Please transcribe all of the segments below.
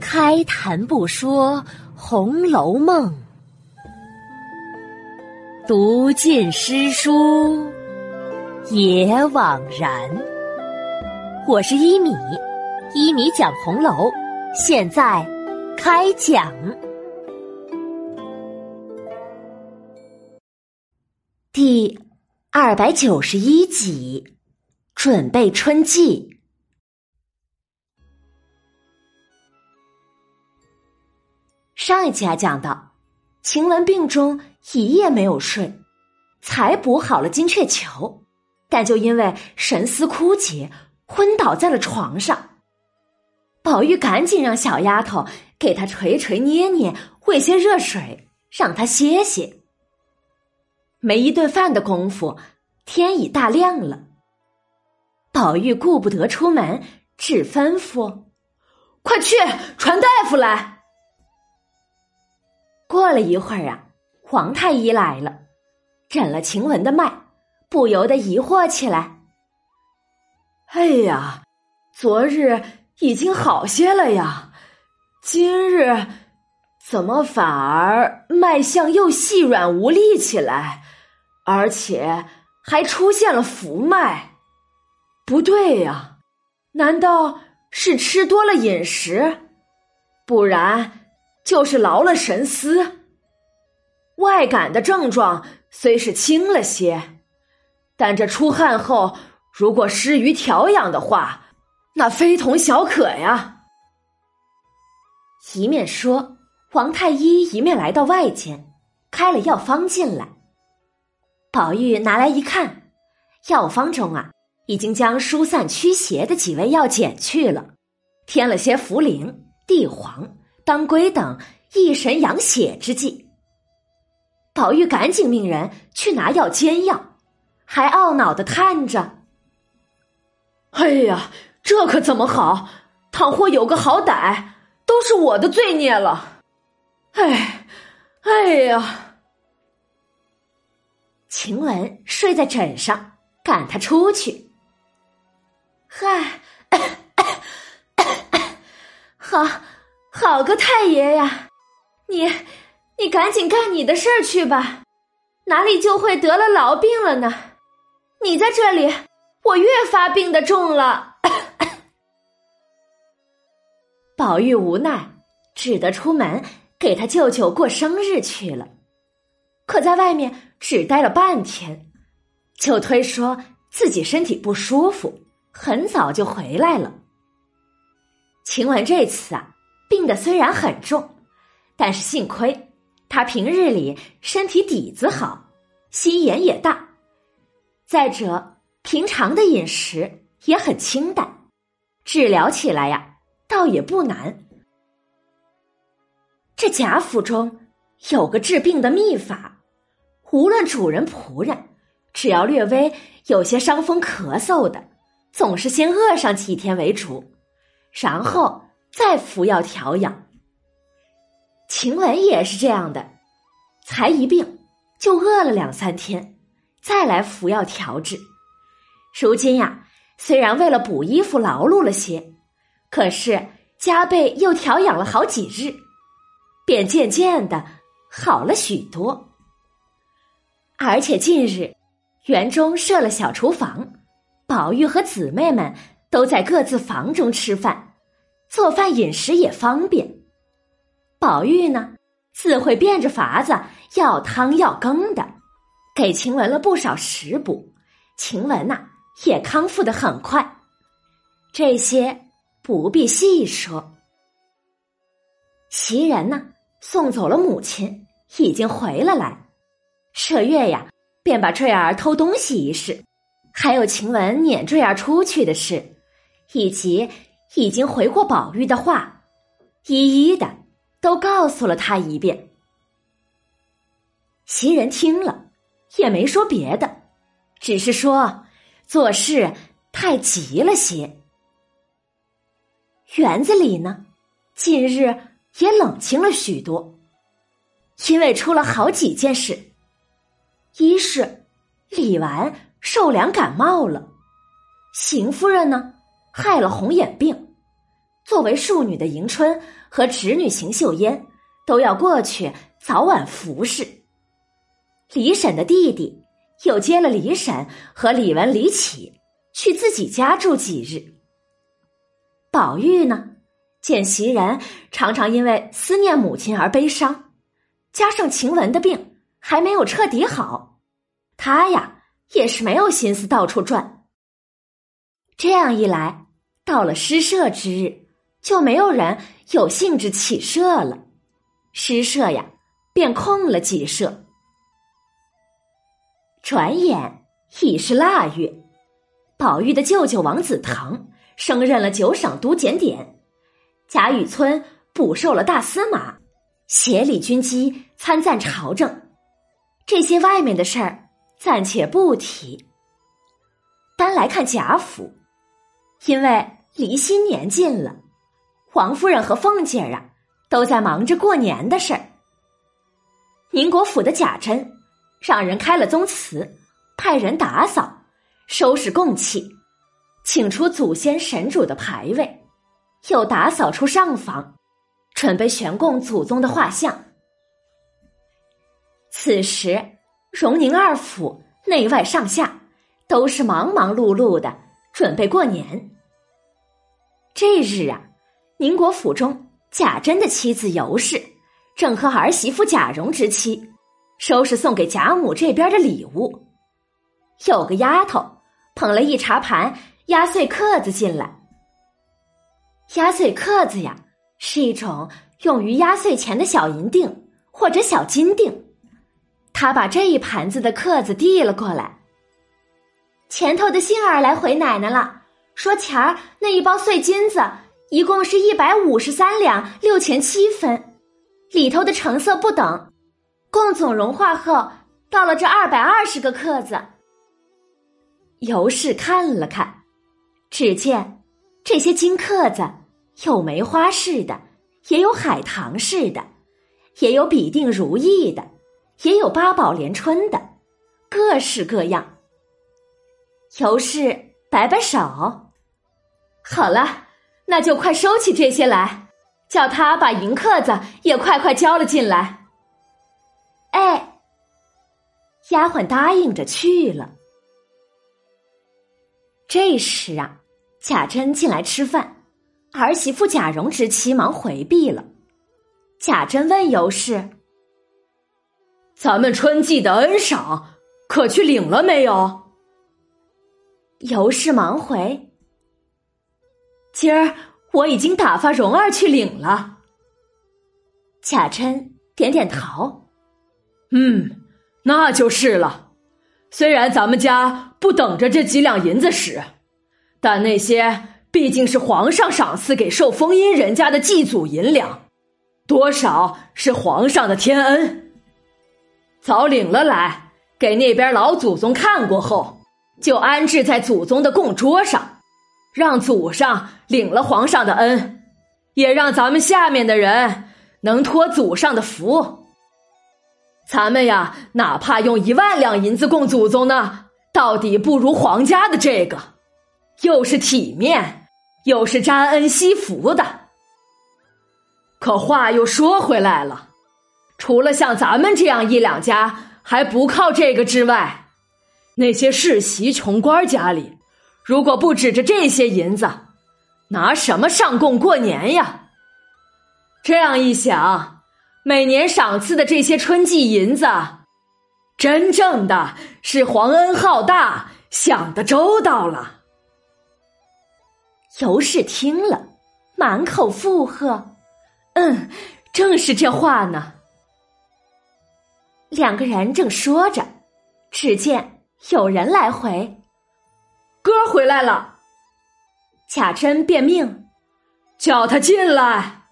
开谈不说《红楼梦》，读尽诗书也枉然。我是一米，一米讲红楼，现在开讲第二百九十一集，准备春季。上一集啊讲到，晴雯病中一夜没有睡，才补好了金雀球，但就因为神思枯竭，昏倒在了床上。宝玉赶紧让小丫头给她捶捶捏捏，喂些热水，让她歇歇。没一顿饭的功夫，天已大亮了。宝玉顾不得出门，只吩咐：“快去传大夫来。”过了一会儿啊，皇太医来了，诊了晴雯的脉，不由得疑惑起来：“哎呀，昨日已经好些了呀，今日怎么反而脉象又细软无力起来，而且还出现了浮脉？不对呀，难道是吃多了饮食？不然……”就是劳了神思，外感的症状虽是轻了些，但这出汗后如果失于调养的话，那非同小可呀。一面说，王太医一面来到外间，开了药方进来。宝玉拿来一看，药方中啊，已经将疏散驱邪的几味药减去了，添了些茯苓、地黄。当归等益神养血之剂，宝玉赶紧命人去拿药煎药，还懊恼的叹着：“哎呀，这可怎么好？倘或有个好歹，都是我的罪孽了。哎，哎呀！”晴雯睡在枕上，赶他出去。嗨，好。好个太爷呀！你，你赶紧干你的事儿去吧，哪里就会得了痨病了呢？你在这里，我越发病的重了。宝玉无奈，只得出门给他舅舅过生日去了。可在外面只待了半天，就推说自己身体不舒服，很早就回来了。晴雯这次啊。病的虽然很重，但是幸亏他平日里身体底子好，心眼也大。再者，平常的饮食也很清淡，治疗起来呀，倒也不难。这贾府中有个治病的秘法，无论主人仆人，只要略微有些伤风咳嗽的，总是先饿上几天为主，然后。再服药调养，晴雯也是这样的，才一病就饿了两三天，再来服药调治。如今呀，虽然为了补衣服劳碌了些，可是加倍又调养了好几日，便渐渐的好了许多。而且近日园中设了小厨房，宝玉和姊妹们都在各自房中吃饭。做饭饮食也方便，宝玉呢自会变着法子要汤要羹的，给晴雯了不少食补，晴雯呐也康复的很快。这些不必细说。袭人呢送走了母亲，已经回了来。麝月呀便把坠儿偷东西一事，还有晴雯撵坠儿出去的事，以及。已经回过宝玉的话，一一的都告诉了他一遍。袭人听了，也没说别的，只是说做事太急了些。园子里呢，近日也冷清了许多，因为出了好几件事。一是李纨受凉感冒了，邢夫人呢。害了红眼病，作为庶女的迎春和侄女邢岫烟都要过去早晚服侍。李婶的弟弟又接了李婶和李文、李启去自己家住几日。宝玉呢，见袭人常常因为思念母亲而悲伤，加上晴雯的病还没有彻底好，他呀也是没有心思到处转。这样一来，到了诗社之日，就没有人有兴致起社了，诗社呀便空了几社。转眼已是腊月，宝玉的舅舅王子腾升任了九省都检点，贾雨村补授了大司马，协理军机参赞朝政。这些外面的事儿暂且不提，单来看贾府。因为离新年近了，王夫人和凤姐儿啊都在忙着过年的事儿。宁国府的贾珍让人开了宗祠，派人打扫、收拾供器，请出祖先神主的牌位，又打扫出上房，准备悬供祖宗的画像。此时，荣宁二府内外上下都是忙忙碌碌的。准备过年。这日啊，宁国府中贾珍的妻子尤氏正和儿媳妇贾蓉之妻收拾送给贾母这边的礼物。有个丫头捧了一茶盘压岁克子进来。压岁克子呀，是一种用于压岁钱的小银锭或者小金锭。他把这一盘子的克子递了过来。前头的杏儿来回奶奶了，说钱儿那一包碎金子一共是一百五十三两六钱七分，里头的成色不等，共总融化后到了这二百二十个克子。尤氏看了看，只见这些金克子有梅花式的，也有海棠式的，也有比定如意的，也有八宝连春的，各式各样。尤氏摆摆手，好了，那就快收起这些来，叫他把银客子也快快交了进来。哎，丫鬟答应着去了。这时啊，贾珍进来吃饭，儿媳妇贾蓉之妻忙回避了。贾珍问尤氏：“咱们春季的恩赏可去领了没有？”尤氏忙回：“今儿我已经打发蓉儿去领了。”贾珍点点头：“嗯，那就是了。虽然咱们家不等着这几两银子使，但那些毕竟是皇上赏赐给受封荫人家的祭祖银两，多少是皇上的天恩。早领了来，给那边老祖宗看过后。”就安置在祖宗的供桌上，让祖上领了皇上的恩，也让咱们下面的人能托祖上的福。咱们呀，哪怕用一万两银子供祖宗呢，到底不如皇家的这个，又是体面，又是沾恩惜福的。可话又说回来了，除了像咱们这样一两家还不靠这个之外。那些世袭穷官家里，如果不指着这些银子，拿什么上供过年呀？这样一想，每年赏赐的这些春季银子，真正的是皇恩浩大，想的周到了。尤氏听了，满口附和：“嗯，正是这话呢。”两个人正说着，只见。有人来回，哥回来了。贾珍便命叫他进来。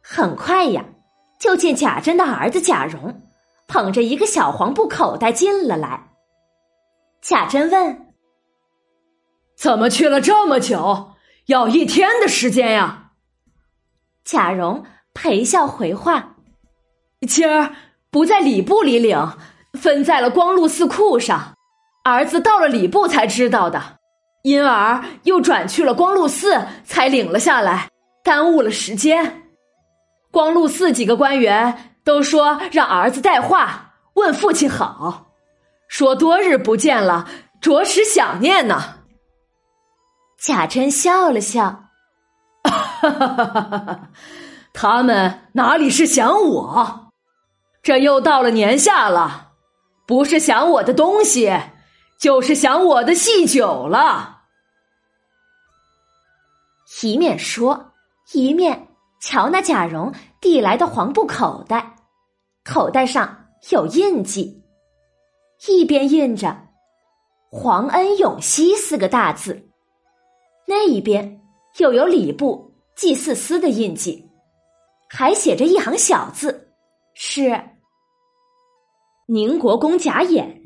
很快呀，就见贾珍的儿子贾蓉捧着一个小黄布口袋进了来。贾珍问：“怎么去了这么久？要一天的时间呀？”贾蓉陪笑回话：“今儿不在礼部里领。”分在了光禄寺库上，儿子到了礼部才知道的，因而又转去了光禄寺，才领了下来，耽误了时间。光禄寺几个官员都说让儿子带话问父亲好，说多日不见了，着实想念呢。贾珍笑了笑，哈哈哈哈哈！他们哪里是想我？这又到了年下了，不是想我的东西，就是想我的细酒了。一面说，一面瞧那贾蓉递来的黄布口袋，口袋上有印记，一边印着“皇恩永熙”四个大字，那一边又有礼部祭祀司的印记，还写着一行小字，是。宁国公贾演，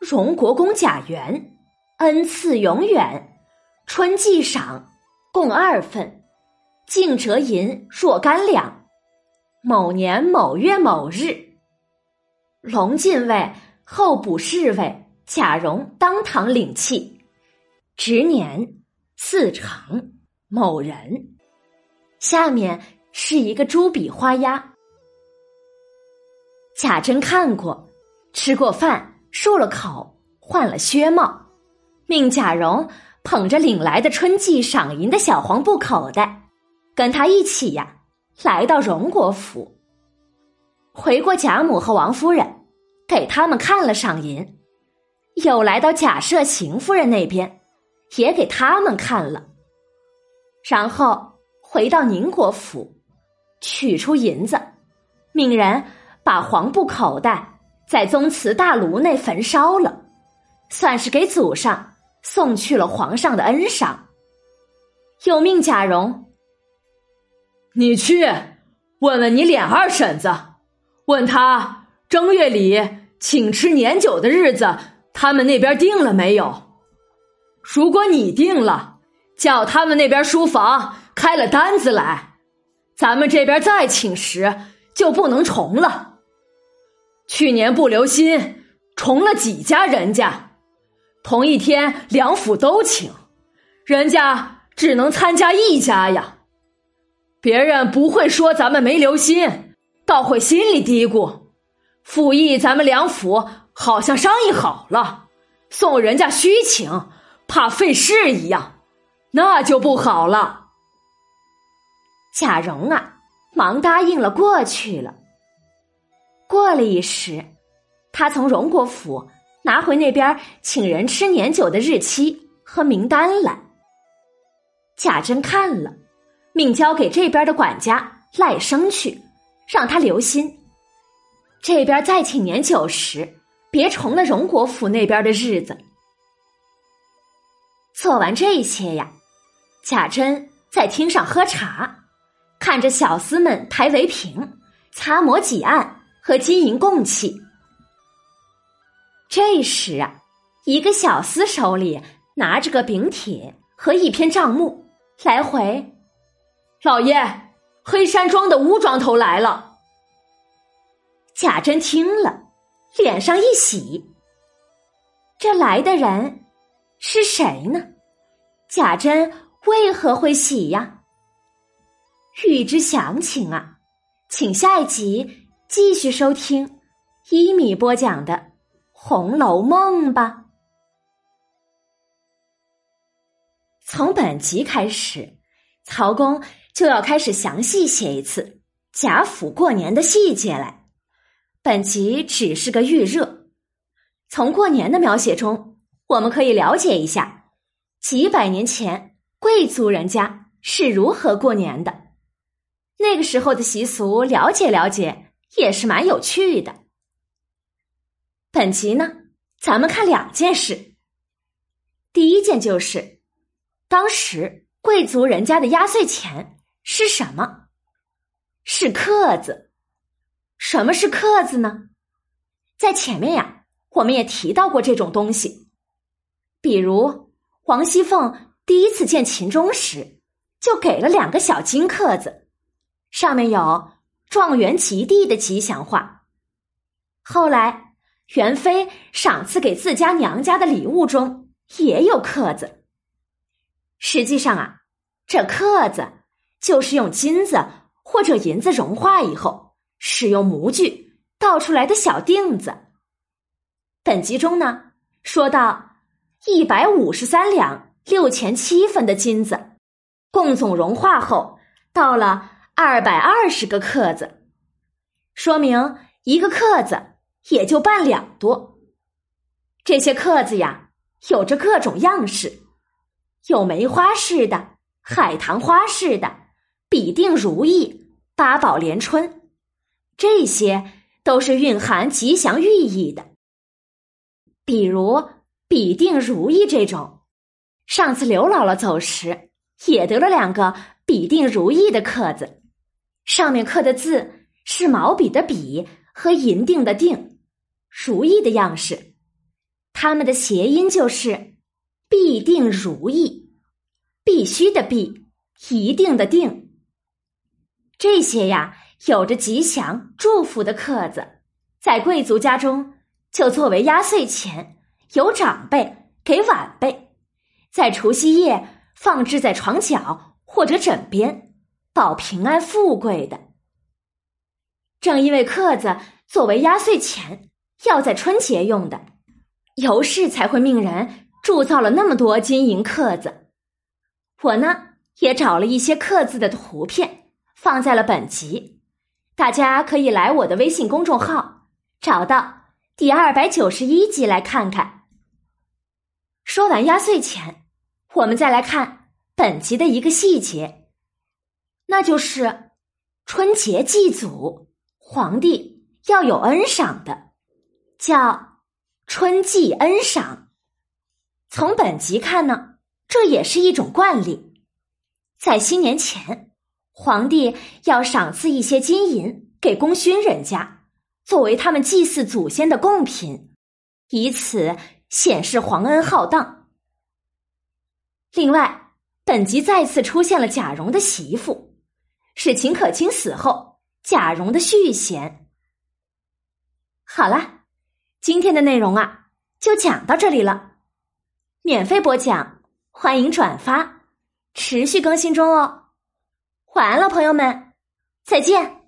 荣国公贾元，恩赐永远，春季赏共二份，净折银若干两。某年某月某日，龙禁尉候补侍卫贾蓉当堂领契，值年四成某人。下面是一个朱笔花押，贾珍看过。吃过饭，漱了口，换了靴帽，命贾蓉捧着领来的春季赏银的小黄布口袋，跟他一起呀，来到荣国府。回过贾母和王夫人，给他们看了赏银，又来到贾赦邢夫人那边，也给他们看了，然后回到宁国府，取出银子，命人把黄布口袋。在宗祠大炉内焚烧了，算是给祖上送去了皇上的恩赏。又命贾蓉，你去问问你脸二婶子，问他正月里请吃年酒的日子，他们那边定了没有？如果你定了，叫他们那边书房开了单子来，咱们这边再请食就不能重了。去年不留心重了几家人家，同一天两府都请，人家只能参加一家呀。别人不会说咱们没留心，倒会心里嘀咕：府议咱们两府好像商议好了，送人家虚请，怕费事一样，那就不好了。贾蓉啊，忙答应了过去了。过了一时，他从荣国府拿回那边请人吃年酒的日期和名单来。贾珍看了，命交给这边的管家赖生去，让他留心。这边再请年酒时，别重了荣国府那边的日子。做完这些呀，贾珍在厅上喝茶，看着小厮们抬围屏、擦抹几案。和金银供器。这时啊，一个小厮手里拿着个饼帖和一篇账目，来回。老爷，黑山庄的乌庄头来了。贾珍听了，脸上一喜。这来的人是谁呢？贾珍为何会喜呀？欲知详情啊，请下一集。继续收听一米播讲的《红楼梦》吧。从本集开始，曹公就要开始详细写一次贾府过年的细节来。本集只是个预热，从过年的描写中，我们可以了解一下几百年前贵族人家是如何过年的，那个时候的习俗，了解了解。也是蛮有趣的。本集呢，咱们看两件事。第一件就是，当时贵族人家的压岁钱是什么？是克子。什么是克子呢？在前面呀，我们也提到过这种东西。比如王熙凤第一次见秦钟时，就给了两个小金克子，上面有。状元及第的吉祥话。后来，元妃赏赐给自家娘家的礼物中也有刻子，实际上啊，这克子就是用金子或者银子融化以后，使用模具倒出来的小锭子。本集中呢，说到一百五十三两六钱七分的金子，共总融化后到了二百二十个克子，说明一个克子也就半两多。这些克子呀，有着各种样式。有梅花式的、海棠花式的、比定如意、八宝连春，这些都是蕴含吉祥寓意的。比如比定如意这种，上次刘姥姥走时也得了两个比定如意的刻子，上面刻的字是毛笔的笔和银锭的锭，如意的样式，它们的谐音就是。必定如意，必须的必，一定的定。这些呀，有着吉祥祝福的刻子，在贵族家中就作为压岁钱，由长辈给晚辈，在除夕夜放置在床角或者枕边，保平安富贵的。正因为刻子作为压岁钱，要在春节用的，尤氏才会命人。铸造了那么多金银刻字，我呢也找了一些刻字的图片放在了本集，大家可以来我的微信公众号找到第二百九十一集来看看。说完压岁钱，我们再来看本集的一个细节，那就是春节祭祖，皇帝要有恩赏的，叫春祭恩赏。从本集看呢，这也是一种惯例，在新年前，皇帝要赏赐一些金银给功勋人家，作为他们祭祀祖先的贡品，以此显示皇恩浩荡。另外，本集再次出现了贾蓉的媳妇，是秦可卿死后贾蓉的续弦。好了，今天的内容啊，就讲到这里了。免费播讲，欢迎转发，持续更新中哦。晚安了，朋友们，再见。